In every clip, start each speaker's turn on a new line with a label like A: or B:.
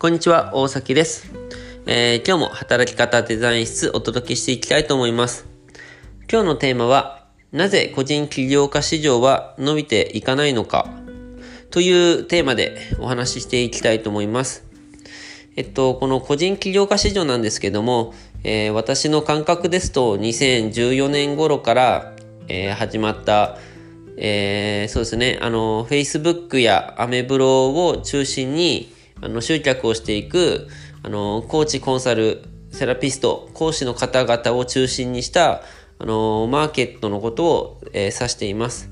A: こんにちは、大崎です。えー、今日も働き方デザイン室お届けしていきたいと思います。今日のテーマは、なぜ個人起業家市場は伸びていかないのか？というテーマでお話ししていきたいと思います。えっと、この個人起業家市場なんですけども、えー、私の感覚ですと2014年頃から、えー、始まったえー、そうですね、あの、Facebook やアメブロを中心に、あの、集客をしていく、あの、コーチ、コンサル、セラピスト、講師の方々を中心にした、あの、マーケットのことを、えー、指しています。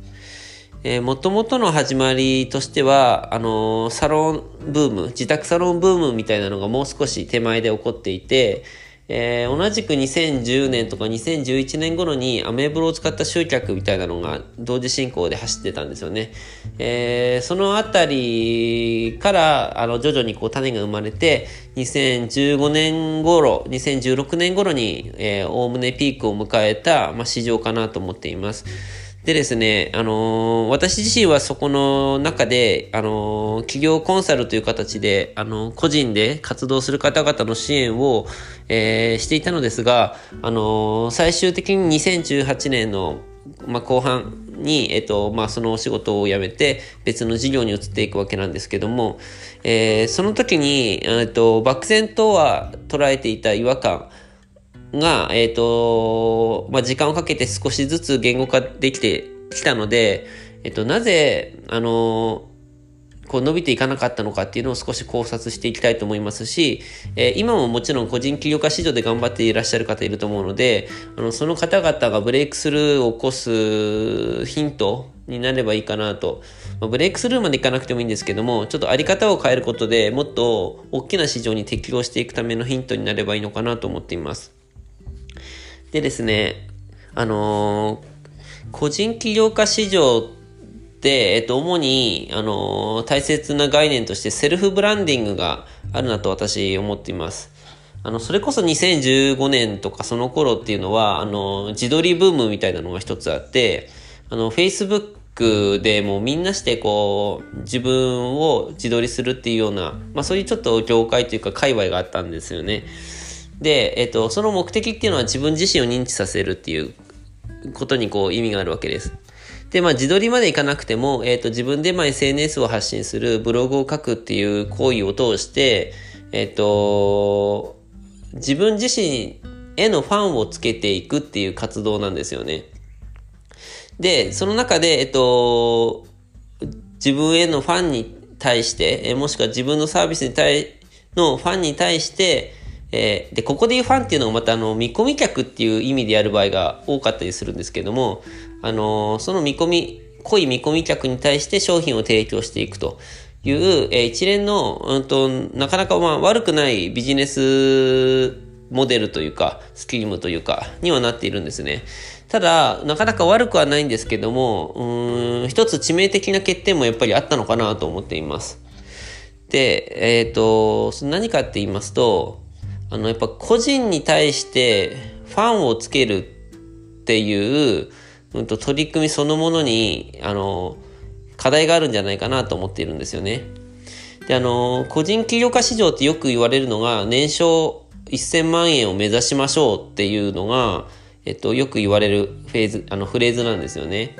A: えー、もともとの始まりとしては、あのサロンブーム、自宅サロンブームみたいなのがもう少し手前で起こっていて、えー、同じく2010年とか2011年頃にアメブロを使った集客みたいなのが同時進行で走ってたんですよね。えー、そのあたりからあの徐々にこう種が生まれて2015年頃、2016年頃におおむねピークを迎えた、まあ、市場かなと思っています。でですね、あのー、私自身はそこの中で、あのー、企業コンサルという形で、あのー、個人で活動する方々の支援を、えー、していたのですが、あの最終的に2018年の、まあ、後半に、えっと、まあ、そのお仕事を辞めて別の事業に移っていくわけなんですけども、え、その時に、えっと、漠然とは捉えていた違和感、が、えっ、ー、と、まあ、時間をかけて少しずつ言語化できてきたので、えっ、ー、と、なぜ、あの、こう伸びていかなかったのかっていうのを少し考察していきたいと思いますし、えー、今ももちろん個人起業家市場で頑張っていらっしゃる方いると思うので、あの、その方々がブレイクスルーを起こすヒントになればいいかなと。まあ、ブレイクスルーまでいかなくてもいいんですけども、ちょっとあり方を変えることでもっと大きな市場に適応していくためのヒントになればいいのかなと思っています。でですね、あのー、個人起業家市場って、えっと、主に、あのー、大切な概念としてセルフブランディングがあるなと私思っています。あの、それこそ2015年とかその頃っていうのは、あの、自撮りブームみたいなのが一つあって、あの、Facebook でもうみんなしてこう、自分を自撮りするっていうような、まあそういうちょっと業界というか界隈があったんですよね。で、えっ、と、その目的っていうのは自分自身を認知させるっていうことにこう意味があるわけです。で、まあ自撮りまでいかなくても、えっ、と、自分でまあ SNS を発信する、ブログを書くっていう行為を通して、えっ、と、自分自身へのファンをつけていくっていう活動なんですよね。で、その中で、えっと、自分へのファンに対して、えもしくは自分のサービスに対のファンに対して、えー、で、ここで言うファンっていうのはまたあの、見込み客っていう意味でやる場合が多かったりするんですけども、あのー、その見込み、濃い見込み客に対して商品を提供していくという、えー、一連の、うんと、なかなかまあ悪くないビジネスモデルというか、スキームというか、にはなっているんですね。ただ、なかなか悪くはないんですけども、うん、一つ致命的な欠点もやっぱりあったのかなと思っています。で、えっ、ー、と、何かって言いますと、あの、やっぱ個人に対してファンをつけるっていう、うんと、取り組みそのものに、あの、課題があるんじゃないかなと思っているんですよね。で、あの、個人起業家市場ってよく言われるのが、年商1000万円を目指しましょうっていうのが、えっと、よく言われるフェーズ、あの、フレーズなんですよね。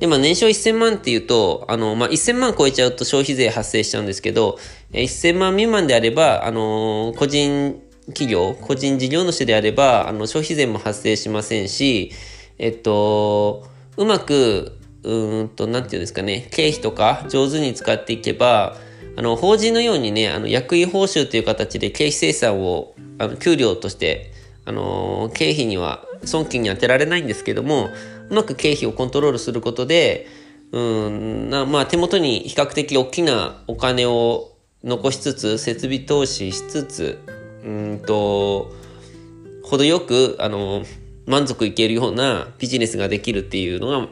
A: で、まあ、年商1000万っていうと、あの、まあ、1000万超えちゃうと消費税発生しちゃうんですけど、1000万未満であれば、あの、個人企業、個人事業主であれば、あの、消費税も発生しませんし、えっと、うまく、うんと、なんていうんですかね、経費とか上手に使っていけば、あの、法人のようにね、あの、役員報酬という形で経費生産を、あの、給料として、あの、経費には、損金に充てられないんですけども、うまく経費をコントロールすることで、うんまあ、手元に比較的大きなお金を残しつつ、設備投資しつつ、うんと、程よく、あの、満足いけるようなビジネスができるっていうのが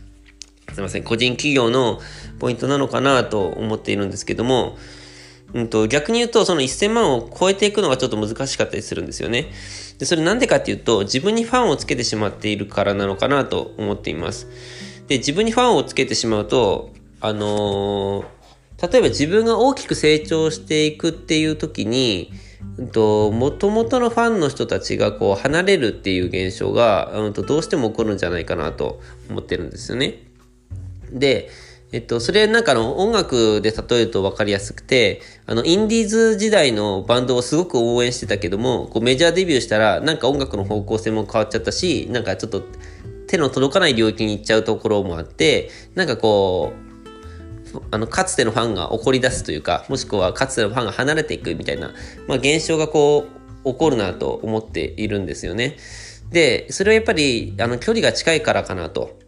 A: すいません、個人企業のポイントなのかなと思っているんですけども、うんと、逆に言うと、その1000万を超えていくのがちょっと難しかったりするんですよね。で、それなんでかっていうと、自分にファンをつけてしまっているからなのかなと思っています。で、自分にファンをつけてしまうと、あのー、例えば自分が大きく成長していくっていう時に、うんと、元々のファンの人たちがこう離れるっていう現象が、うんと、どうしても起こるんじゃないかなと思ってるんですよね。で、えっと、それなんかの音楽で例えると分かりやすくて、あの、インディーズ時代のバンドをすごく応援してたけども、こうメジャーデビューしたら、なんか音楽の方向性も変わっちゃったし、なんかちょっと手の届かない領域に行っちゃうところもあって、なんかこう、あの、かつてのファンが怒り出すというか、もしくはかつてのファンが離れていくみたいな、まあ現象がこう、起こるなと思っているんですよね。で、それはやっぱり、あの、距離が近いからかなと。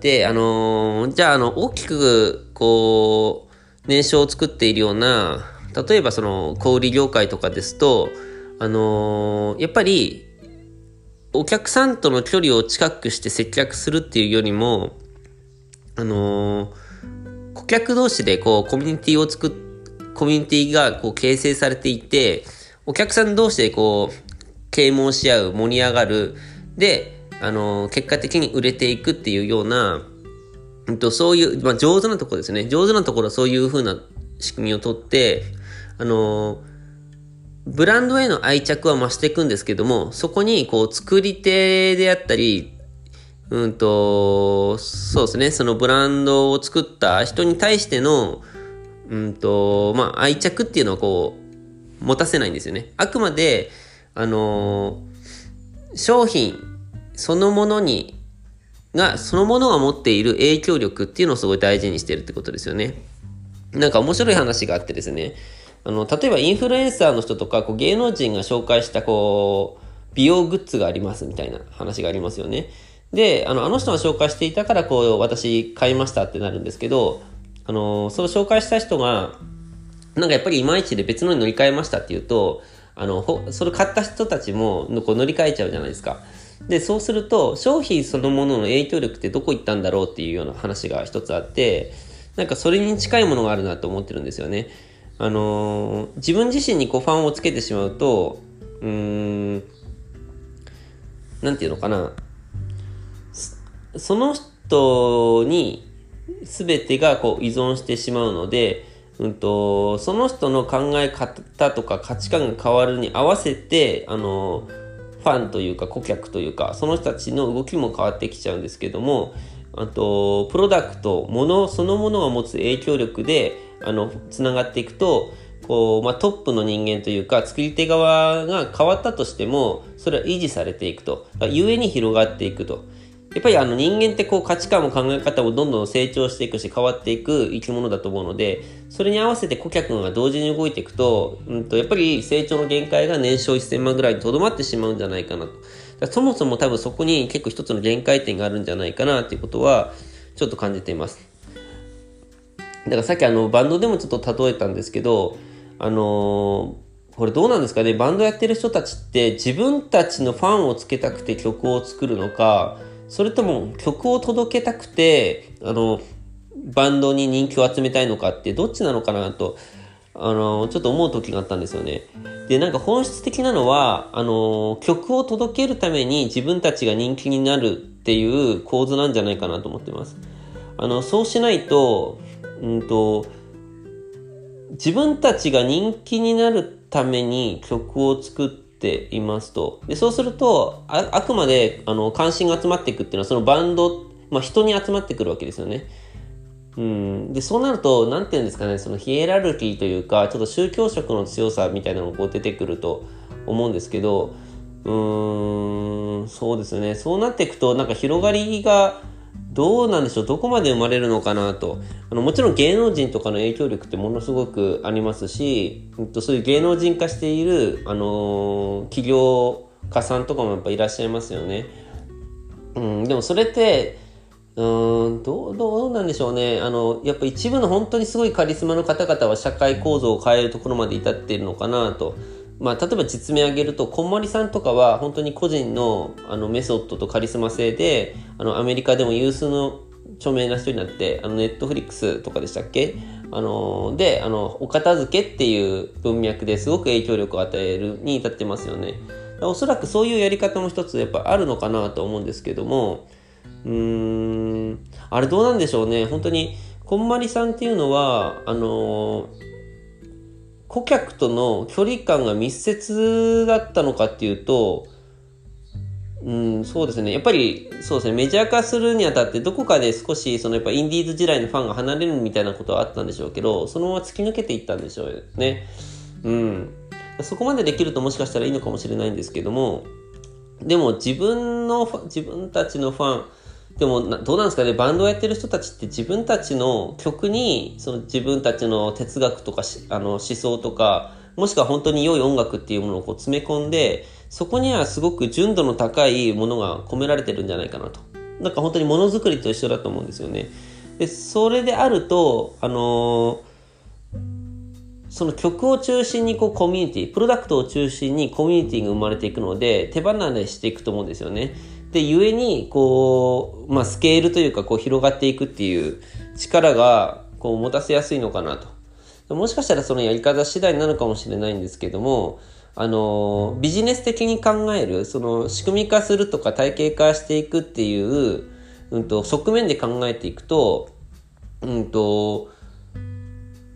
A: で、あのー、じゃあ、あの、大きく、こう、年商を作っているような、例えばその、小売業界とかですと、あのー、やっぱり、お客さんとの距離を近くして接客するっていうよりも、あのー顧客同士でこうコミュニティを作っ、コミュニティがこう形成されていて、お客さん同士でこう、啓蒙し合う、盛り上がる、で、あの、結果的に売れていくっていうような、うんと、そういう、まあ、上手なところですね。上手なところはそういう風な仕組みをとって、あの、ブランドへの愛着は増していくんですけども、そこに、こう、作り手であったり、うんと、そうですね、そのブランドを作った人に対しての、うんと、まあ、愛着っていうのはこう、持たせないんですよね。あくまで、あの、商品そのものに、が、そのものが持っている影響力っていうのをすごい大事にしてるってことですよね。なんか面白い話があってですね、あの、例えばインフルエンサーの人とか、こう芸能人が紹介したこう、美容グッズがありますみたいな話がありますよね。で、あの、あの人が紹介していたから、こう、私買いましたってなるんですけど、あの、その紹介した人が、なんかやっぱりいまいちで別のに乗り換えましたっていうと、あの、それ買った人たちもこう乗り換えちゃうじゃないですか。で、そうすると、商品そのものの影響力ってどこ行ったんだろうっていうような話が一つあって、なんかそれに近いものがあるなと思ってるんですよね。あのー、自分自身にこうファンをつけてしまうと、うーん、なんていうのかな、その人に全てがこう依存してしまうので、うんと、その人の考え方とか価値観が変わるに合わせて、あの、ファンというか顧客というか、その人たちの動きも変わってきちゃうんですけども、あと、プロダクト、ものそのものが持つ影響力で、あの、つながっていくと、こう、まあ、トップの人間というか、作り手側が変わったとしても、それは維持されていくと。故に広がっていくと。やっぱりあの人間ってこう価値観も考え方もどんどん成長していくし変わっていく生き物だと思うので、それに合わせて顧客が同時に動いていくと、うんと、やっぱり成長の限界が年商1000万ぐらいにとどまってしまうんじゃないかなと。そもそも多分そこに結構一つの限界点があるんじゃないかなっていうことは、ちょっと感じています。だからさっきあのバンドでもちょっと例えたんですけど、あのー、これどうなんですかね？バンドやってる人たちって自分たちのファンをつけたくて曲を作るのか、それとも曲を届けたくて、あの、バンドに人気を集めたいのかってどっちなのかなと、あの、ちょっと思う時があったんですよね。で、なんか本質的なのは、あの、曲を届けるために自分たちが人気になるっていう構図なんじゃないかなと思ってます。あの、そうしないと、うんと、自分たちが人気になるために曲を作ってていますと。で、そうすると、ああくまで、あの、関心が集まっていくっていうのは、そのバンド、まあ、人に集まってくるわけですよね。うん。で、そうなると、なんていうんですかね、そのヒエラルキーというか、ちょっと宗教色の強さみたいなのがこう出てくると思うんですけど、うーん、そうですね。そうなっていくと、なんか広がりが、どうなんでしょう？どこまで生まれるのかなと。あのもちろん芸能人とかの影響力ってものすごくありますし、えっと、そういう芸能人化している、あのー、企業家さんとかもやっぱいらっしゃいますよね。うん、でもそれって、うん、どう、どうなんでしょうね。あの、やっぱ一部の本当にすごいカリスマの方々は社会構造を変えるところまで至っているのかなと。まあ、例えば実名挙げると、こんまりさんとかは本当に個人のあのメソッドとカリスマ性で、あのアメリカでも有数の著名な人になって、あのネットフリックスとかでしたっけ？あので、あの、お片付けっていう文脈ですごく影響力を与えるに至ってますよね。おそらくそういうやり方も一つやっぱあるのかなと思うんですけども、うーん、あれどうなんでしょうね。本当にこんまりさんっていうのは、あの顧客との距離感が密接だったのかっていうと、うん、そうですね。やっぱり、そうですね。メジャー化するにあたって、どこかで少し、そのやっぱインディーズ時代のファンが離れるみたいなことはあったんでしょうけど、そのまま突き抜けていったんでしょうね。うん。そこまでできるともしかしたらいいのかもしれないんですけども、でも自分の、自分たちのファン、でもどうなんですかね、バンドをやってる人たちって自分たちの曲に、その自分たちの哲学とかあの思想とか、もしくは本当に良い音楽っていうものをこう詰め込んで、そこにはすごく純度の高いものが込められてるんじゃないかなと。なんか本当にものづくりと一緒だと思うんですよね。で、それであると、あのー、その曲を中心にこうコミュニティ、プロダクトを中心にコミュニティが生まれていくので、手離れしていくと思うんですよね。で、故に、こう、まあ、スケールというか、こう、広がっていくっていう力が、こう、持たせやすいのかなと。もしかしたらそのやり方次第なのかもしれないんですけども、あの、ビジネス的に考える、その仕組み化するとか体系化していくっていう、うんと、側面で考えていくと、うんと、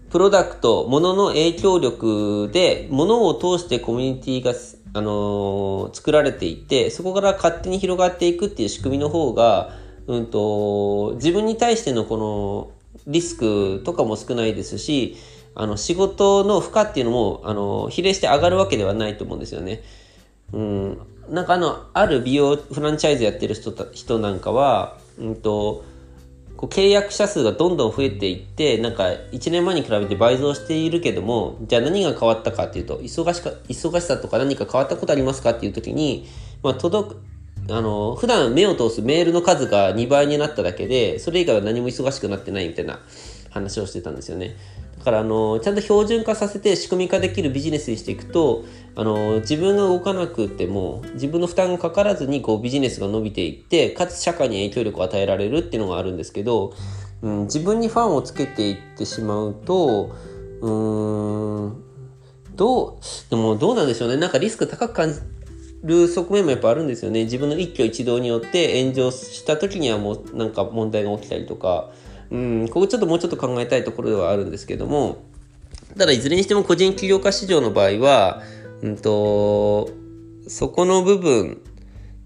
A: プロダクト、ものの影響力で、ものを通してコミュニティが、あのー、作られていて、そこから勝手に広がっていくっていう仕組みの方が、うんと、自分に対してのこのリスクとかも少ないですし、あの、仕事の負荷っていうのも、あの、比例して上がるわけではないと思うんですよね。うん。なんかあの、ある美容フランチャイズやってる人人なんかは、うんと、こう契約者数がどんどん増えていって、なんか1年前に比べて倍増しているけども、じゃあ何が変わったかっていうと、忙しか、忙しさとか何か変わったことありますかっていう時に、まあ届く、あの、普段目を通すメールの数が2倍になっただけで、それ以外は何も忙しくなってないみたいな話をしてたんですよね。だからあのちゃんと標準化させて仕組み化できるビジネスにしていくとあの自分が動かなくても自分の負担がかからずにこうビジネスが伸びていってかつ社会に影響力を与えられるっていうのがあるんですけど、うん、自分にファンをつけていってしまうとうーんどうでもどうなんでしょうねなんかリスク高く感じる側面もやっぱあるんですよね自分の一挙一動によって炎上した時にはもうなんか問題が起きたりとか。うん、ここちょっともうちょっと考えたいところではあるんですけども、ただいずれにしても個人起業家市場の場合は、うんと、そこの部分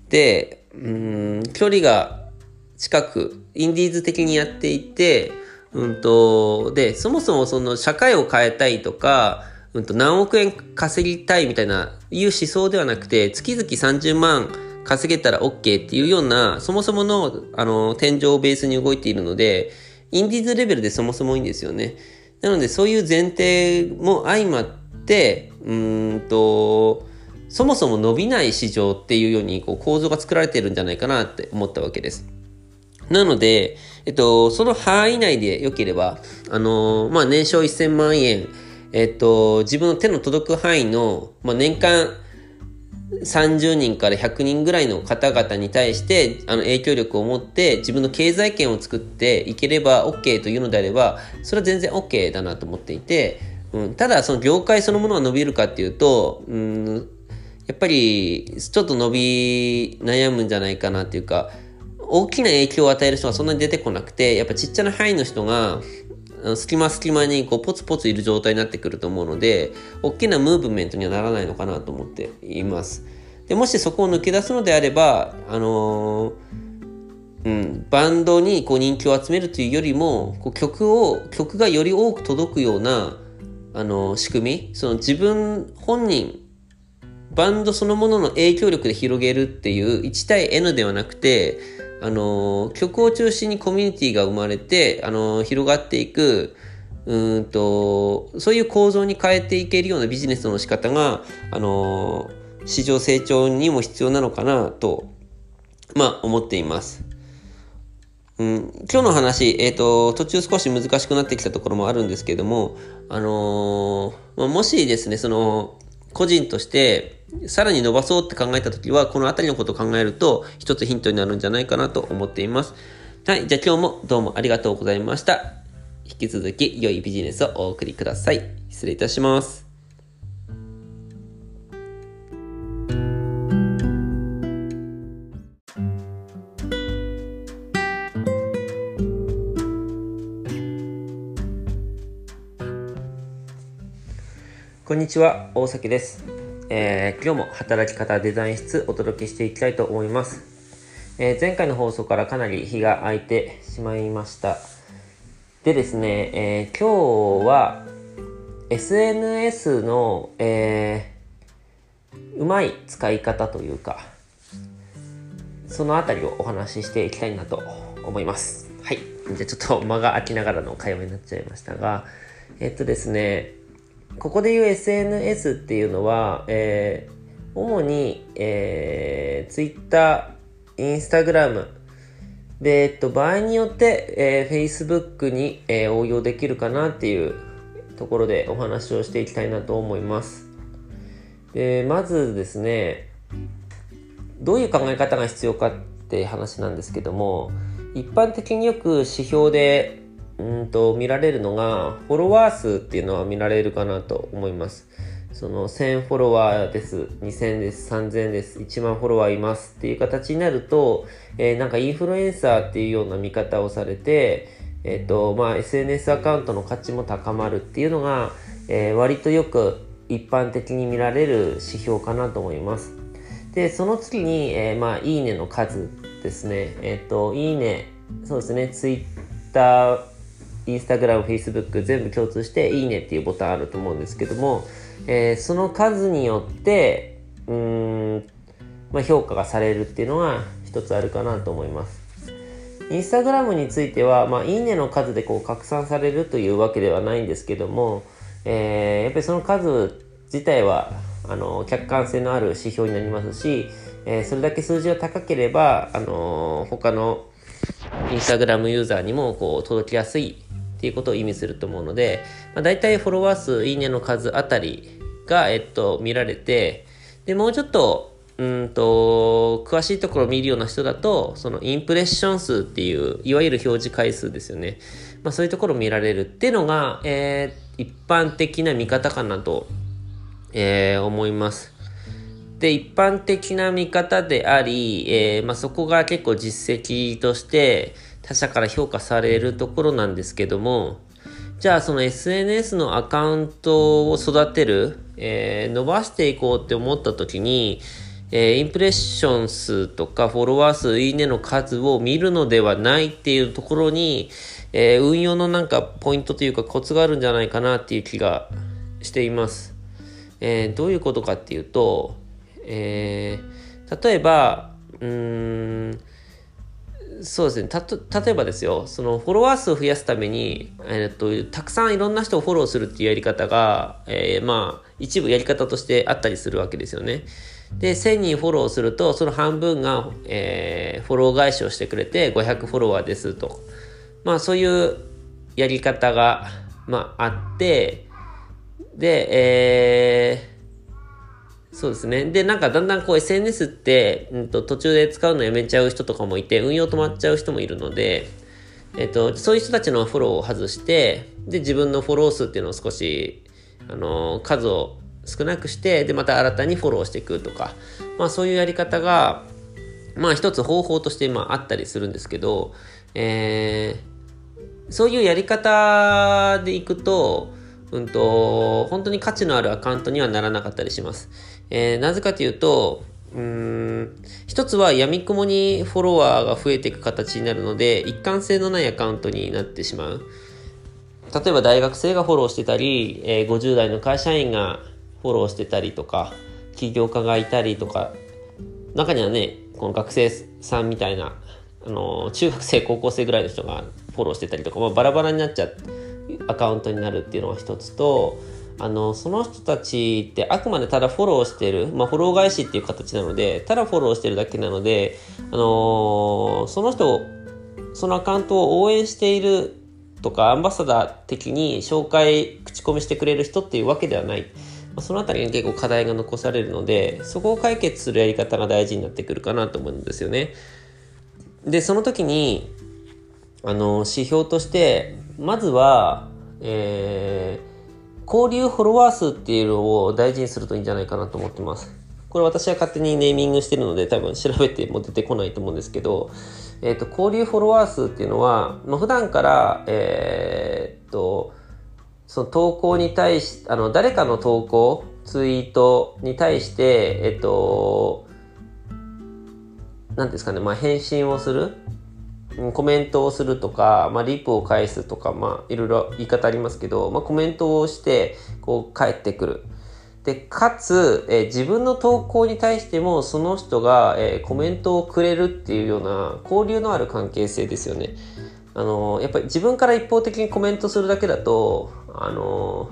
A: で、うん、距離が近く、インディーズ的にやっていて、うんと、で、そもそもその社会を変えたいとか、うんと、何億円稼ぎたいみたいな、いう思想ではなくて、月々30万稼げたら OK っていうような、そもそもの、あの、天井をベースに動いているので、インディーズレベルでそもそもいいんですよね。なのでそういう前提も相まって、うんと、そもそも伸びない市場っていうようにこう構造が作られてるんじゃないかなって思ったわけです。なので、えっと、その範囲内で良ければ、あの、まあ、年商1000万円、えっと、自分の手の届く範囲の、まあ、年間30人から100人ぐらいの方々に対してあの影響力を持って自分の経済圏を作っていければ OK というのであればそれは全然 OK だなと思っていて、うん、ただその業界そのものが伸びるかっていうと、うん、やっぱりちょっと伸び悩むんじゃないかなっていうか大きな影響を与える人がそんなに出てこなくてやっぱちっちゃな範囲の人が隙間隙間にこうポツポツいる状態になってくると思うので、大きなムーブメントにはならないのかなと思っています。でもしそこを抜け出すのであれば、あのー、うん、バンドにこう人気を集めるというよりも、こう曲を、曲がより多く届くような、あの、仕組み、その自分本人、バンドそのものの影響力で広げるっていう1対 N ではなくて、あの、曲を中心にコミュニティが生まれて、あの、広がっていく、うんと、そういう構造に変えていけるようなビジネスの仕方が、あの、市場成長にも必要なのかなと、まあ、思っています。うん、今日の話、えっ、ー、と、途中少し難しくなってきたところもあるんですけども、あのー、まあ、もしですね、その、個人として、さらに伸ばそうって考えたときは、このあたりのことを考えると、一つヒントになるんじゃないかなと思っています。はい。じゃあ今日もどうもありがとうございました。引き続き良いビジネスをお送りください。失礼いたします。こんにちは、大崎です。えー、今日も働き方デザイン室お届けしていきたいと思います。えー、前回の放送からかなり日が空いてしまいました。でですね、えー、今日は SNS の、えうまい使い方というか、そのあたりをお話ししていきたいなと思います。はい。じゃあちょっと間が空きながらの会話になっちゃいましたが、えっとですね、ここで言う SNS っていうのは、えー、主に、えー、Twitter、Instagram、で、えっと、場合によって、えー、Facebook に、えー、応用できるかなっていうところでお話をしていきたいなと思います。で、まずですね、どういう考え方が必要かって話なんですけども、一般的によく指標でうんと見られるのがフォロワー数っていうのは見られるかなと思います。その1000フォロワーです。2000です。3000です。1万フォロワーいますっていう形になると、えー、なんかインフルエンサーっていうような見方をされてえっ、ー、とまあ SNS アカウントの価値も高まるっていうのが、えー、割とよく一般的に見られる指標かなと思います。でその次に、えー、まあいいねの数ですね。えっ、といいね。そうですね。ツイッターインスタグラム、フェイスブック全部共通していいねっていうボタンあると思うんですけども、えー、その数によって、うん、まあ、評価がされるっていうのが一つあるかなと思います。インスタグラムについては、まあ、いいねの数でこう拡散されるというわけではないんですけども、えー、やっぱりその数自体はあの客観性のある指標になりますし、えー、それだけ数字が高ければ、あの他のインスタグラムユーザーにもこう届きやすいっていうことを意味すると思うので、まあ、大体フォロワー数、いいねの数あたりが、えっと、見られて、で、もうちょっと、うんと、詳しいところを見るような人だと、そのインプレッション数っていう、いわゆる表示回数ですよね。まあそういうところを見られるっていうのが、えー、一般的な見方かなと、えー、思います。で、一般的な見方であり、えー、まあそこが結構実績として、他者から評価されるところなんですけども、じゃあその SNS のアカウントを育てる、えー、伸ばしていこうって思った時に、えー、インプレッション数とかフォロワー数、いいねの数を見るのではないっていうところに、え、運用のなんかポイントというかコツがあるんじゃないかなっていう気がしています。え、どういうことかっていうと、えー、例えば、うん、そうですね。たと、例えばですよ、そのフォロワー数を増やすために、えっと、たくさんいろんな人をフォローするっていうやり方が、えー、まあ、一部やり方としてあったりするわけですよね。で、1000人フォローすると、その半分が、えー、フォロー返しをしてくれて、500フォロワーですと。まあ、そういうやり方が、まあ、あって、で、えー、そうですね。で、なんかだんだんこう SNS って、うんと、途中で使うのやめちゃう人とかもいて、運用止まっちゃう人もいるので、えっと、そういう人たちのフォローを外して、で、自分のフォロー数っていうのを少し、あの、数を少なくして、で、また新たにフォローしていくとか、まあそういうやり方が、まあ一つ方法としてまああったりするんですけど、えー、そういうやり方でいくと、うんと、本当に価値のあるアカウントにはならなかったりします。えー、なぜかというと、うん、一つは闇雲にフォロワーが増えていく形になるので、一貫性のないアカウントになってしまう。例えば大学生がフォローしてたり、えー、50代の会社員がフォローしてたりとか、起業家がいたりとか、中にはね、この学生さんみたいな、あの、中学生、高校生ぐらいの人がフォローしてたりとか、まあ、バラバラになっちゃうアカウントになるっていうのが一つと、あの、その人たちってあくまでただフォローしてる、まあ、フォロー返しっていう形なので、ただフォローしてるだけなので、あのー、その人、そのアカウントを応援しているとか、アンバサダー的に紹介、口コミしてくれる人っていうわけではない。まあ、そのあたりに結構課題が残されるので、そこを解決するやり方が大事になってくるかなと思うんですよね。で、その時に、あの、指標として、まずは、えー、交流フォロワー数っていうのを大事にするといいんじゃないかなと思ってます。これ私は勝手にネーミングしてるので多分調べても出てこないと思うんですけど、えっ、ー、と、交流フォロワー数っていうのは、まあ、普段から、えー、っと、その投稿に対し、あの、誰かの投稿、ツイートに対して、えっと、何ですかね、まあ、返信をするコメントをするとか、まあ、リプを返すとか、まあ、いろいろ言い方ありますけど、まあ、コメントをして、こう、返ってくる。で、かつ、えー、自分の投稿に対しても、その人が、えー、コメントをくれるっていうような、交流のある関係性ですよね。あのー、やっぱり自分から一方的にコメントするだけだと、あの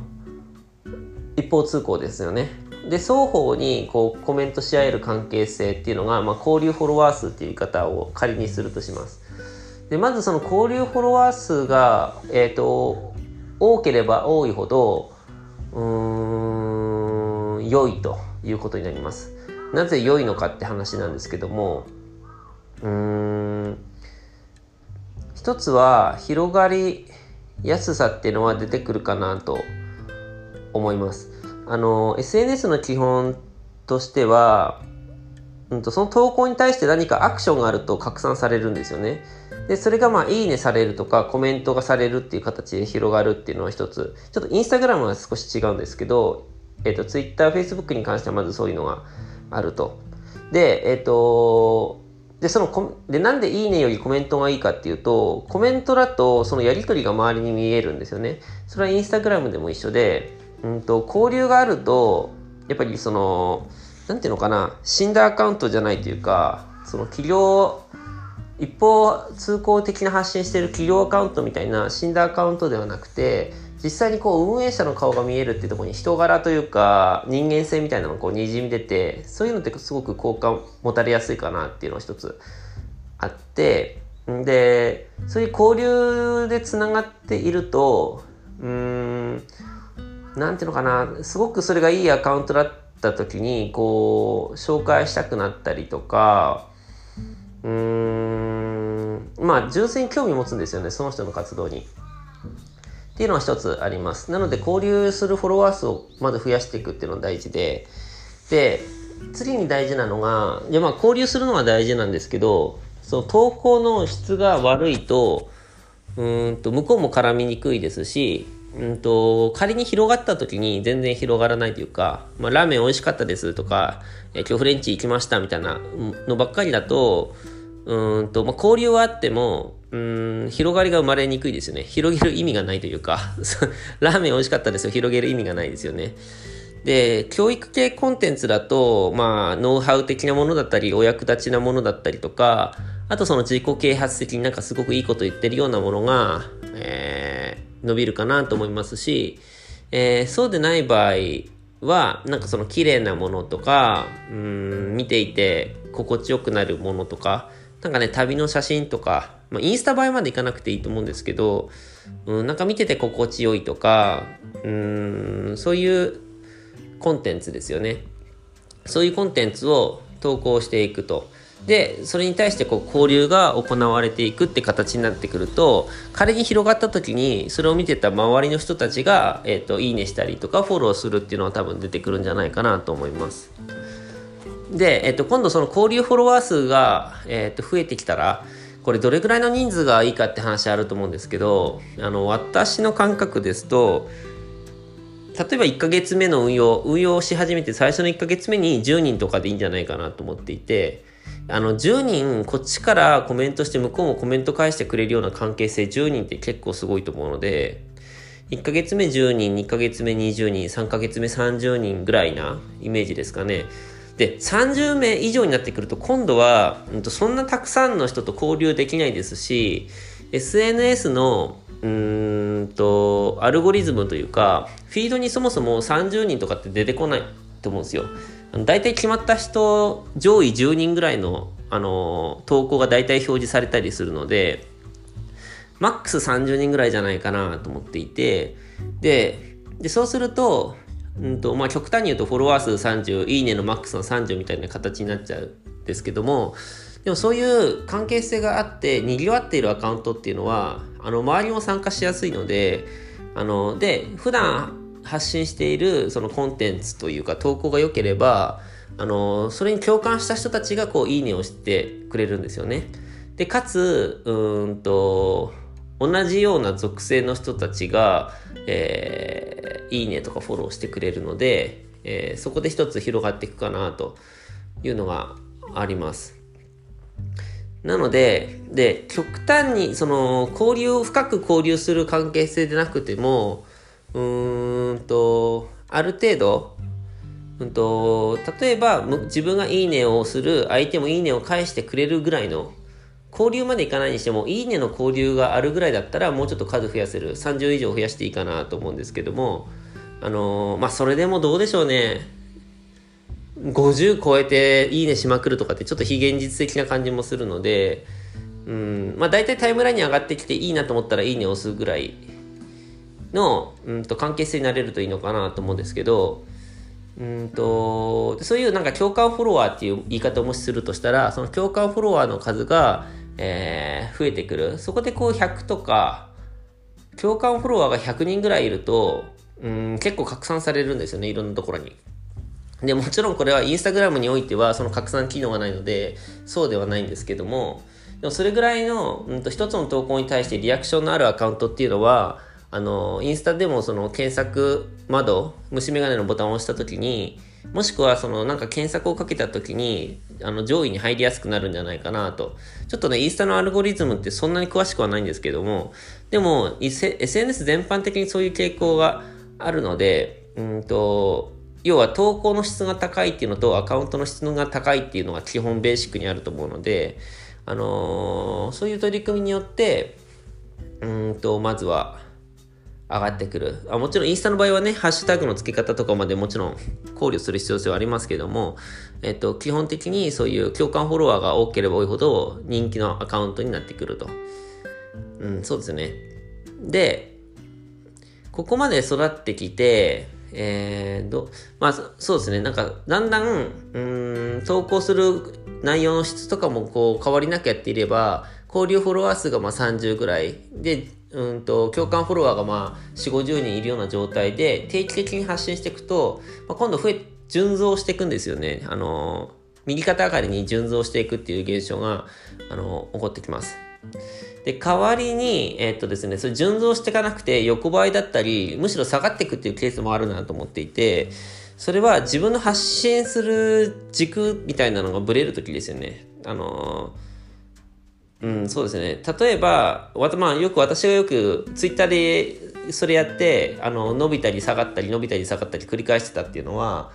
A: 一方通行ですよね。で、双方にこうコメントし合える関係性っていうのが、まあ、交流フォロワー数っていう言い方を仮にするとします。で、まずその交流フォロワー数が、え、ー、と、多ければ多いほど、うん、良いということになります。なぜ良いのかって話なんですけども、うん、一つは広がりやすさっていうのは出てくるかなと思います。あの、SNS の基本としては、うんと、その投稿に対して何かアクションがあると拡散されるんですよね。で、それがまあ、いいねされるとか、コメントがされるっていう形で広がるっていうのは一つ。ちょっとインスタグラムは少し違うんですけど、えっ、ー、と、ツイッター、フェイスブックに関してはまずそういうのがあると。で、えっ、ー、と、で、そので、なんでいいねよりコメントがいいかっていうと、コメントだとそのやりとりが周りに見えるんですよね。それはインスタグラムでも一緒で、うんと、交流があると、やっぱりその、なんていうのかな、死んだアカウントじゃないというか、その企業、一方通行的な発信してる企業アカウントみたいな死んだアカウントではなくて実際にこう運営者の顔が見えるっていうところに人柄というか人間性みたいなのがこうにじみ出てそういうのってすごく好感持たれやすいかなっていうのが一つ。あってでそういう交流でつながっているとうんなんていうのかなすごくそれがいいアカウントだってた時にこう紹介したくなったりとかうーんまあ純粋に興味持つんですよねその人の活動に。っていうのは一つあります。なので交流するフォロワー数をまず増やしていくっていうのが大事でで次に大事なのがいやまあ交流するのは大事なんですけどその投稿の質が悪いとうんと向こうも絡みにくいですしうんと、仮に広がった時に全然広がらないというか、まあ、ラーメン美味しかったですとか、え今日フレンチ行きましたみたいなのばっかりだと、うんと、まあ、交流はあっても、うん、広がりが生まれにくいですよね。広げる意味がないというか、ラーメン美味しかったですよ。広げる意味がないですよね。で、教育系コンテンツだと、まあ、ノウハウ的なものだったり、お役立ちなものだったりとか、あとその自己啓発的になんかすごくいいこと言ってるようなものが、えー、伸びるかなと思いますし、えー、そうでない場合は、なんかその綺麗なものとか、うん、見ていて心地よくなるものとか、なんかね、旅の写真とか、まあ、インスタ映えまでいかなくていいと思うんですけど、うん、なんか見てて心地よいとか、うん、そういうコンテンツですよね。そういうコンテンツを投稿していくと。で、それに対してこう交流が行われていくって形になってくると、仮に広がった時に、それを見てた周りの人たちが、え、ー、と、いいねしたりとか、フォローするっていうのは多分出てくるんじゃないかなと思います。で、えっと、今度その交流フォロワー数が、えっと、増えてきたら、これどれぐらいの人数がいいかって話あると思うんですけど、あの、私の感覚ですと、例えば1ヶ月目の運用、運用し始めて最初の1ヶ月目に10人とかでいいんじゃないかなと思っていて、あの、10人、こっちからコメントして向こうもコメント返してくれるような関係性10人って結構すごいと思うので、1ヶ月目10人、2ヶ月目20人、3ヶ月目30人ぐらいなイメージですかね。で、30名以上になってくると、今度は、うん、とそんなたくさんの人と交流できないですし、SNS の、うんと、アルゴリズムというか、フィードにそもそも30人とかって出てこないと思うんですよ。大体決まった人、上位10人ぐらいの、あの、投稿が大体表示されたりするので、マックス30人ぐらいじゃないかなと思っていて、で、そうすると、うんとまあ、極端に言うとフォロワー数30、いいねのマックスの30みたいな形になっちゃうんですけども、でもそういう関係性があって、賑わっているアカウントっていうのは、あの、周りも参加しやすいので、あの、で、普段発信しているそのコンテンツというか投稿が良ければ、あの、それに共感した人たちがこう、いいねをしてくれるんですよね。で、かつ、うんと、同じような属性の人たちが、えー、いいねとかフォローしてくれるので、えー、そこで一つ広がっていくかなというのがあります。なので、で、極端に、その、交流深く交流する関係性でなくても、うーんと、ある程度、うんと、例えば、自分がいいねをする、相手もいいねを返してくれるぐらいの、交流までいかないにしても、いいねの交流があるぐらいだったら、もうちょっと数増やせる。30以上増やしていいかなと思うんですけども、あの、まあ、それでもどうでしょうね。50超えていいねしまくるとかってちょっと非現実的な感じもするので、うん、まあ大体タイムラインに上がってきていいなと思ったらいいね押すぐらいの、うんと関係性になれるといいのかなと思うんですけど、うんと、そういうなんか共感フォロワーっていう言い方をもしするとしたら、その共感フォロワーの数が、えー、増えてくる。そこでこう100とか、共感フォロワーが100人ぐらいいると、うん、結構拡散されるんですよね、いろんなところに。で、もちろんこれはインスタグラムにおいてはその拡散機能がないので、そうではないんですけども、でもそれぐらいの、うんと、一つの投稿に対してリアクションのあるアカウントっていうのは、あの、インスタでもその検索窓、虫眼鏡のボタンを押した時に、もしくはそのなんか検索をかけた時に、あの上位に入りやすくなるんじゃないかなと。ちょっとね、インスタのアルゴリズムってそんなに詳しくはないんですけども、でも、SNS 全般的にそういう傾向があるので、うんと、要は投稿の質が高いっていうのとアカウントの質が高いっていうのが基本ベーシックにあると思うので、あのー、そういう取り組みによって、うんと、まずは上がってくるあ。もちろんインスタの場合はね、ハッシュタグの付け方とかまでもちろん考慮する必要性はありますけども、えっと、基本的にそういう共感フォロワーが多ければ多いほど人気のアカウントになってくると。うん、そうですね。で、ここまで育ってきて、えー、ど、まあ、そうですね。なんか、だんだん、うん、投稿する内容の質とかもこう変わりなくやっていれば、交流フォロワー数がまあ30ぐらいで、うんと、共感フォロワーがまあ4、50人いるような状態で、定期的に発信していくと、まあ、今度増え、順増していくんですよね。あの、右肩上がりに順増していくっていう現象が、あの、起こってきます。で、代わりに、えー、っとですね、それ順増していかなくて横ばいだったり、むしろ下がっていくっていうケースもあるなと思っていて、それは自分の発信する軸みたいなのがブレるときですよね。あのうん、そうですね。例えば、まあ、よく私がよくツイッターでそれやって、あの、伸びたり下がったり伸びたり下がったり繰り返してたっていうのは、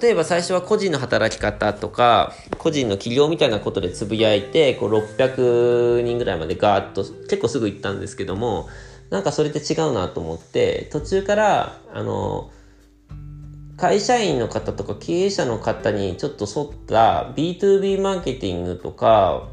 A: 例えば最初は個人の働き方とか、個人の起業みたいなことでつぶやいて、こう600人ぐらいまでガーッと結構すぐ行ったんですけども、なんかそれって違うなと思って、途中から、あの、会社員の方とか経営者の方にちょっと沿った B2B マーケティングとか、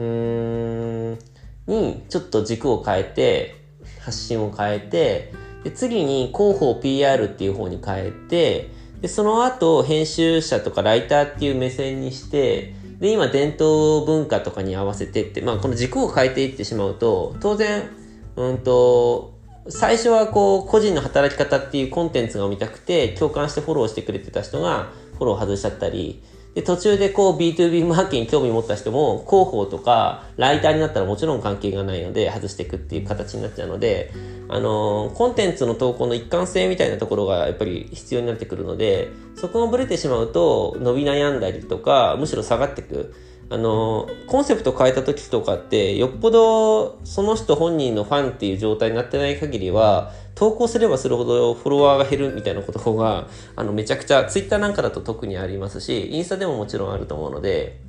A: うーん、にちょっと軸を変えて、発信を変えて、で次に広報 PR っていう方に変えて、で、その後、編集者とかライターっていう目線にして、で、今、伝統文化とかに合わせてって、まあ、この軸を変えていってしまうと、当然、うんと、最初はこう、個人の働き方っていうコンテンツが見たくて、共感してフォローしてくれてた人が、フォロー外しちゃったり、で、途中でこう B2B マーケに興味持った人も広報とかライターになったらもちろん関係がないので外していくっていう形になっちゃうので、あのー、コンテンツの投稿の一貫性みたいなところがやっぱり必要になってくるので、そこもブレてしまうと伸び悩んだりとか、むしろ下がっていく。あの、コンセプト変えた時とかって、よっぽどその人本人のファンっていう状態になってない限りは、投稿すればするほどフォロワーが減るみたいなことが、あの、めちゃくちゃ、ツイッターなんかだと特にありますし、インスタでももちろんあると思うので、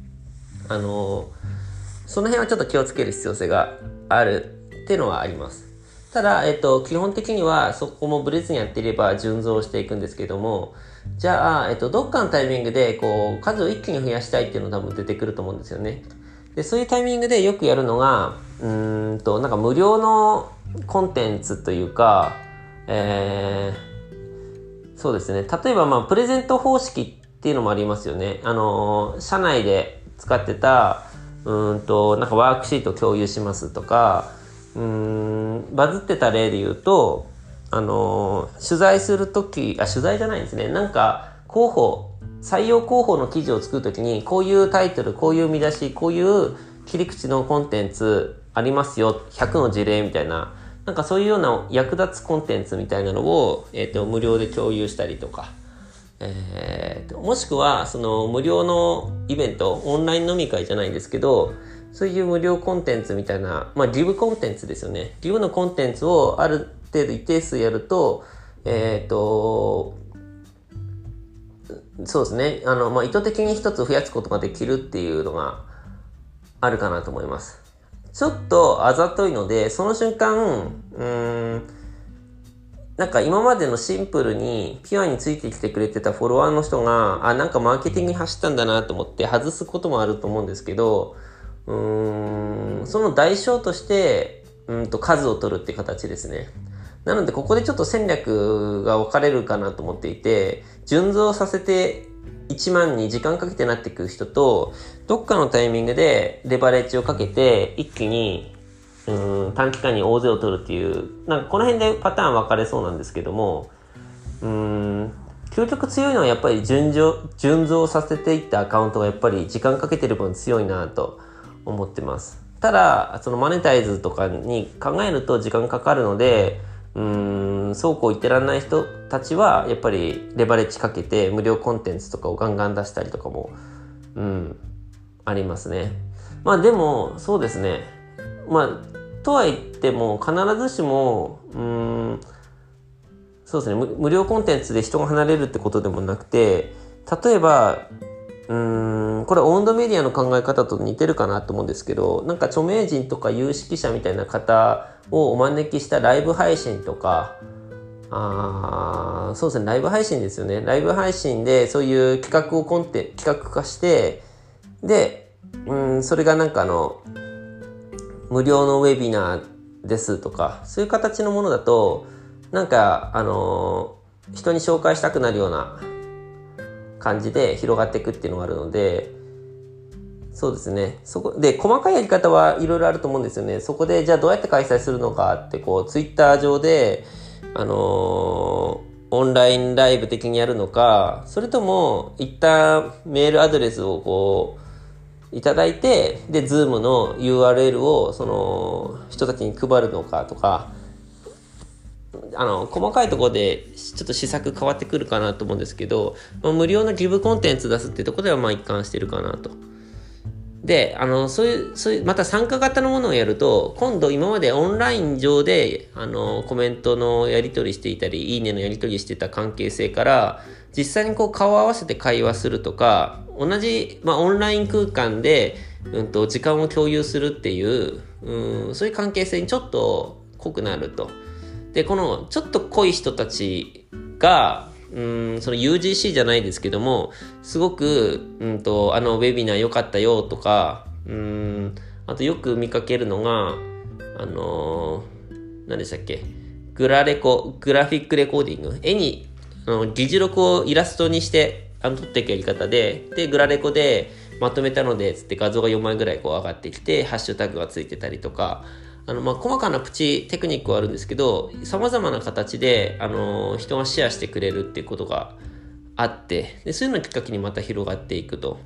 A: あの、その辺はちょっと気をつける必要性があるっていうのはあります。ただ、えっと、基本的にはそこもブレずにやっていれば順増していくんですけども、じゃあ、えっと、どっかのタイミングで、こう、数を一気に増やしたいっていうの多分出てくると思うんですよね。で、そういうタイミングでよくやるのが、うんと、なんか無料のコンテンツというか、えー、そうですね。例えば、まあ、プレゼント方式っていうのもありますよね。あの、社内で使ってた、うんと、なんかワークシート共有しますとか、うん、バズってた例で言うと、あの、取材するとき、あ、取材じゃないんですね。なんか、広報、採用広報の記事を作るときに、こういうタイトル、こういう見出し、こういう切り口のコンテンツありますよ、100の事例みたいな、なんかそういうような役立つコンテンツみたいなのを、えっ、ー、と、無料で共有したりとか、えー、もしくは、その無料のイベント、オンライン飲み会じゃないんですけど、そういう無料コンテンツみたいな、まあ、リブコンテンツですよね。リブのコンテンツをある程度一定数やると、えっ、ー、と、そうですね。あの、まあ、意図的に一つ増やすことができるっていうのがあるかなと思います。ちょっとあざといので、その瞬間、うーん、なんか今までのシンプルにピュアについてきてくれてたフォロワーの人が、あ、なんかマーケティングに走ったんだなと思って外すこともあると思うんですけど、うーん、その代償として、うんと数を取るって形ですね。なので、ここでちょっと戦略が分かれるかなと思っていて、順増させて1万に時間かけてなっていく人と、どっかのタイミングでレバレッジをかけて、一気に、うん、短期間に大勢を取るっていう、なんかこの辺でパターン分かれそうなんですけども、うん、究極強いのはやっぱり順、順増させていったアカウントがやっぱり時間かけてる分強いなと思ってます。ただ、そのマネタイズとかに考えると時間かかるので、うんそうこう言ってらんない人たちはやっぱりレバレッジかけて無料コンテンツとかをガンガン出したりとかも、うん、ありますね。まあでもそうですねまあとは言っても必ずしもうんそうですね無料コンテンツで人が離れるってことでもなくて例えばうんこれオンドメディアの考え方と似てるかなと思うんですけどなんか著名人とか有識者みたいな方をお招きしたライブ配信とかあそうですねライブ配信ですよね。ライブ配信でそういう企画をコンテ企画化してでうんそれがなんかあの無料のウェビナーですとかそういう形のものだとなんかあの人に紹介したくなるような感じで広がっていくっていうのがあるので、そうですね。そこで、細かいやり方はいろいろあると思うんですよね。そこで、じゃあどうやって開催するのかって、こう、ツイッター上で、あのー、オンラインライブ的にやるのか、それとも、一旦メールアドレスをこう、いただいて、で、ズームの URL を、その、人たちに配るのかとか、あの、細かいところでちょっと施策変わってくるかなと思うんですけど、まあ、無料のギブコンテンツ出すっていうところではまあ一貫してるかなと。で、あの、そういう、そういう、また参加型のものをやると、今度今までオンライン上で、あの、コメントのやり取りしていたり、いいねのやり取りしてた関係性から、実際にこう顔を合わせて会話するとか、同じ、まあ、オンライン空間で、うんと、時間を共有するっていう、うん、そういう関係性にちょっと濃くなると。で、このちょっと濃い人たちが、うん、その UGC じゃないですけども、すごく、うんと、あのウェビナー良かったよとか、うん、あとよく見かけるのが、あのー、何でしたっけ？グラレコ、グラフィックレコーディング。絵に、あの議事録をイラストにして、あの、撮っていくやり方で、で、グラレコでまとめたので、つって画像が4枚ぐらいこう上がってきて、ハッシュタグがついてたりとか、あの、まあ、細かなプチテクニックはあるんですけど、様々な形で、あの、人がシェアしてくれるっていうことがあって、でそういうのをきっかけにまた広がっていくと。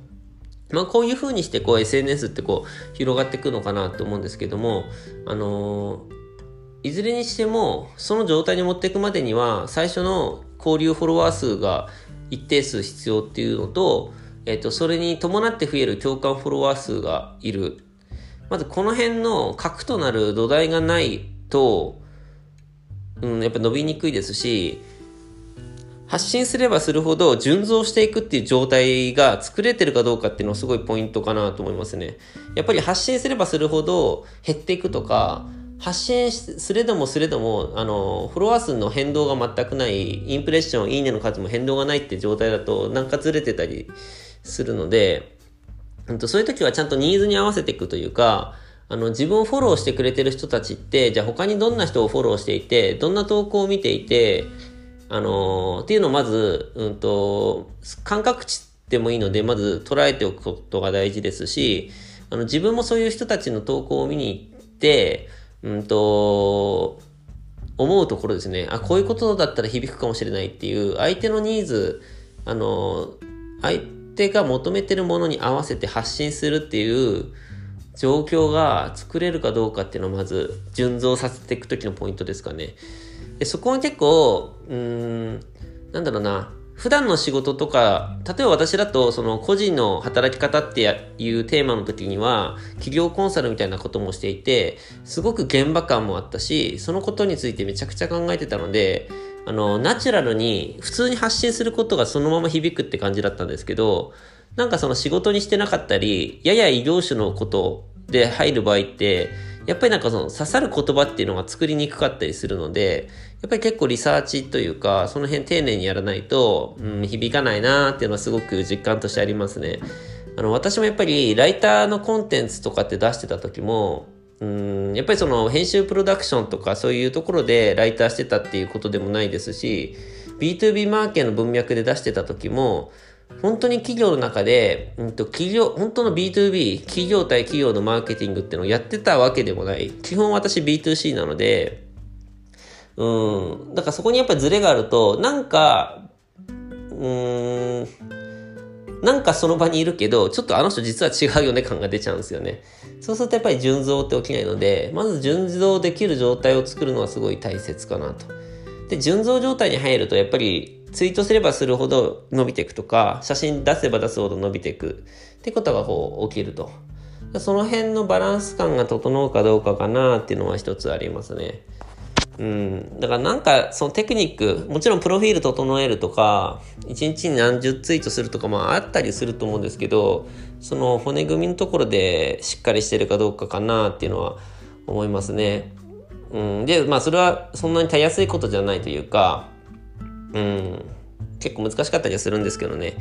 A: まあ、こういう風にして、こう、SNS ってこう、広がっていくのかなと思うんですけども、あのいずれにしても、その状態に持っていくまでには、最初の交流フォロワー数が一定数必要っていうのと、えっ、と、それに伴って増える共感フォロワー数がいるまずこの辺の核となる土台がないと、うん、やっぱ伸びにくいですし、発信すればするほど順増していくっていう状態が作れてるかどうかっていうのはすごいポイントかなと思いますね。やっぱり発信すればするほど減っていくとか、発信すれどもすれども、あの、フォロワー数の変動が全くない、インプレッション、いいねの数も変動がないって状態だと、なんかずれてたりするので、そういう時はちゃんとニーズに合わせていくというか、あの、自分をフォローしてくれてる人たちって、じゃあ他にどんな人をフォローしていて、どんな投稿を見ていて、あのー、っていうのをまず、うんと、感覚値でもいいので、まず捉えておくことが大事ですし、あの、自分もそういう人たちの投稿を見に行って、うんと、思うところですね。あ、こういうことだったら響くかもしれないっていう、相手のニーズ、あの、相手が求めてるものに合わせて発信するっていう状況が作れるかどうかっていうのをまず順増させていく時のポイントですかね。でそこは結構、うーん、なんだろうな、普段の仕事とか、例えば私だと、その個人の働き方っていうテーマの時には、企業コンサルみたいなこともしていて、すごく現場感もあったし、そのことについてめちゃくちゃ考えてたので、あの、ナチュラルに普通に発信することがそのまま響くって感じだったんですけど、なんかその仕事にしてなかったり、やや異業種のことで入る場合って、やっぱりなんかその刺さる言葉っていうのが作りにくかったりするので、やっぱり結構リサーチというか、その辺丁寧にやらないと、うん、響かないなーっていうのはすごく実感としてありますね。あの、私もやっぱりライターのコンテンツとかって出してた時も、うん、やっぱりその編集プロダクションとかそういうところでライターしてたっていうことでもないですし、B2B マーケの文脈で出してた時も、本当に企業の中で、うんと、企業、本当の B2B、企業対企業のマーケティングっていうのをやってたわけでもない。基本私 B2C なので、うん。だからそこにやっぱりズレがあると、なんか、うん、なんかその場にいるけど、ちょっとあの人実は違うよね感が出ちゃうんですよね。そうするとやっぱり順増って起きないので、まず順増できる状態を作るのはすごい大切かなと。で、順増状態に入るとやっぱりツイートすればするほど伸びていくとか、写真出せば出すほど伸びていくってことがこう起きると。その辺のバランス感が整うかどうかかなっていうのは一つありますね。うん。だからなんかそのテクニック、もちろんプロフィール整えるとか、一日に何十ツイートするとかもあったりすると思うんですけど、その骨組みのところでしっかりしてるかどうかかなっていうのは思いますね。うん。で、まあそれはそんなにたやすいことじゃないというか、うん、結構難しかったりはするんですけどね。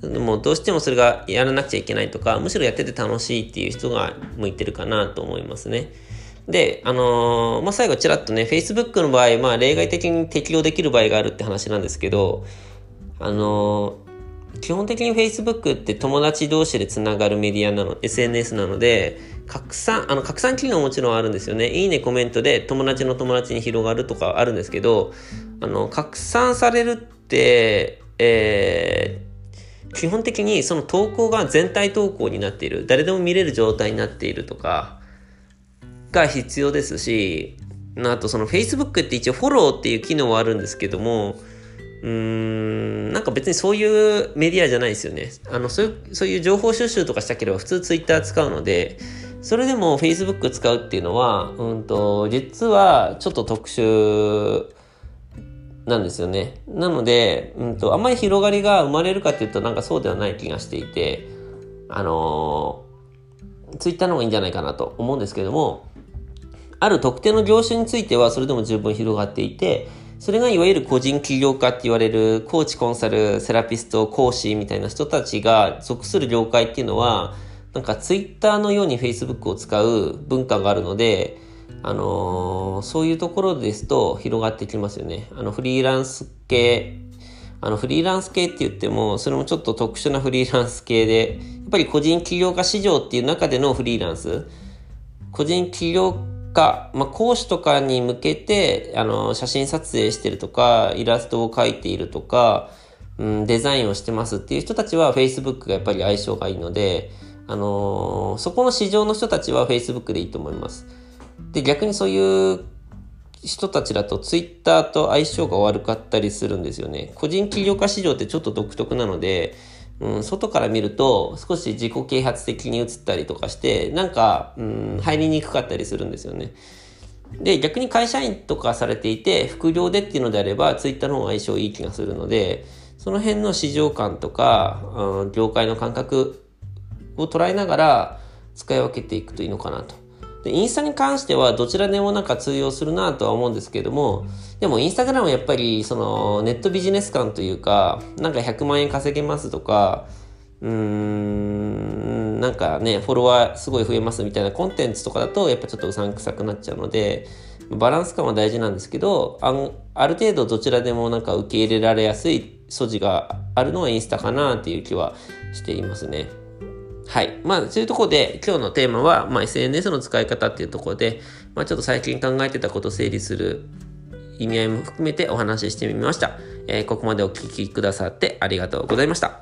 A: でもどうしてもそれがやらなくちゃいけないとか、むしろやってて楽しいっていう人が向いてるかなと思いますね。で、あのー、まあ、最後ちらっとね、Facebook の場合、まあ、例外的に適用できる場合があるって話なんですけど、あのー、基本的に Facebook って友達同士でつながるメディアなの、SNS なので、拡散、あの、拡散機能ももちろんあるんですよね。いいね、コメントで友達の友達に広がるとかあるんですけど、あの、拡散されるって、えー、基本的にその投稿が全体投稿になっている。誰でも見れる状態になっているとか、が必要ですし、あとその Facebook って一応フォローっていう機能はあるんですけども、うーん、なんか別にそういうメディアじゃないですよね。あの、そういう、そういう情報収集とかしたければ普通 Twitter 使うので、それでも Facebook 使うっていうのは、うんと、実はちょっと特殊なんですよね。なので、うんと、あんまり広がりが生まれるかっていうとなんかそうではない気がしていて、あのー、Twitter の方がいいんじゃないかなと思うんですけども、ある特定の業種についてはそれでも十分広がっていて、それがいわゆる個人起業家って言われるコーチ、コンサル、セラピスト、講師みたいな人たちが属する業界っていうのは、なんかツイッターのように Facebook を使う文化があるので、あのー、そういうところですと広がってきますよね。あの、フリーランス系、あの、フリーランス系って言っても、それもちょっと特殊なフリーランス系で、やっぱり個人起業家市場っていう中でのフリーランス、個人起業家、まあ、講師とかに向けて、あの、写真撮影してるとか、イラストを描いているとか、うん、デザインをしてますっていう人たちは Facebook がやっぱり相性がいいので、あのー、そこの市場の人たちは Facebook でいいと思います。で、逆にそういう人たちだと Twitter と相性が悪かったりするんですよね。個人起業家市場ってちょっと独特なので、うん、外から見ると少し自己啓発的に映ったりとかして、なんか、うん、入りにくかったりするんですよね。で、逆に会社員とかされていて、副業でっていうのであれば、Twitter の方が相性いい気がするので、その辺の市場感とか、うん、業界の感覚を捉えながら使い分けていくといいのかなと。で、インスタに関してはどちらでもなんか通用するなとは思うんですけども、でもインスタグラムはやっぱりそのネットビジネス感というか、なんか100万円稼げますとか、うーん、なんかね、フォロワーすごい増えますみたいなコンテンツとかだとやっぱちょっとうさんくさくなっちゃうので、バランス感は大事なんですけど、あある程度どちらでもなんか受け入れられやすい素地があるのはインスタかなっていう気はしていますね。はい。まあ、そういうところで、今日のテーマは、まあ、SNS の使い方っていうところで、まあ、ちょっと最近考えてたことを整理する意味合いも含めてお話ししてみました。えー、ここまでお聴きくださってありがとうございました。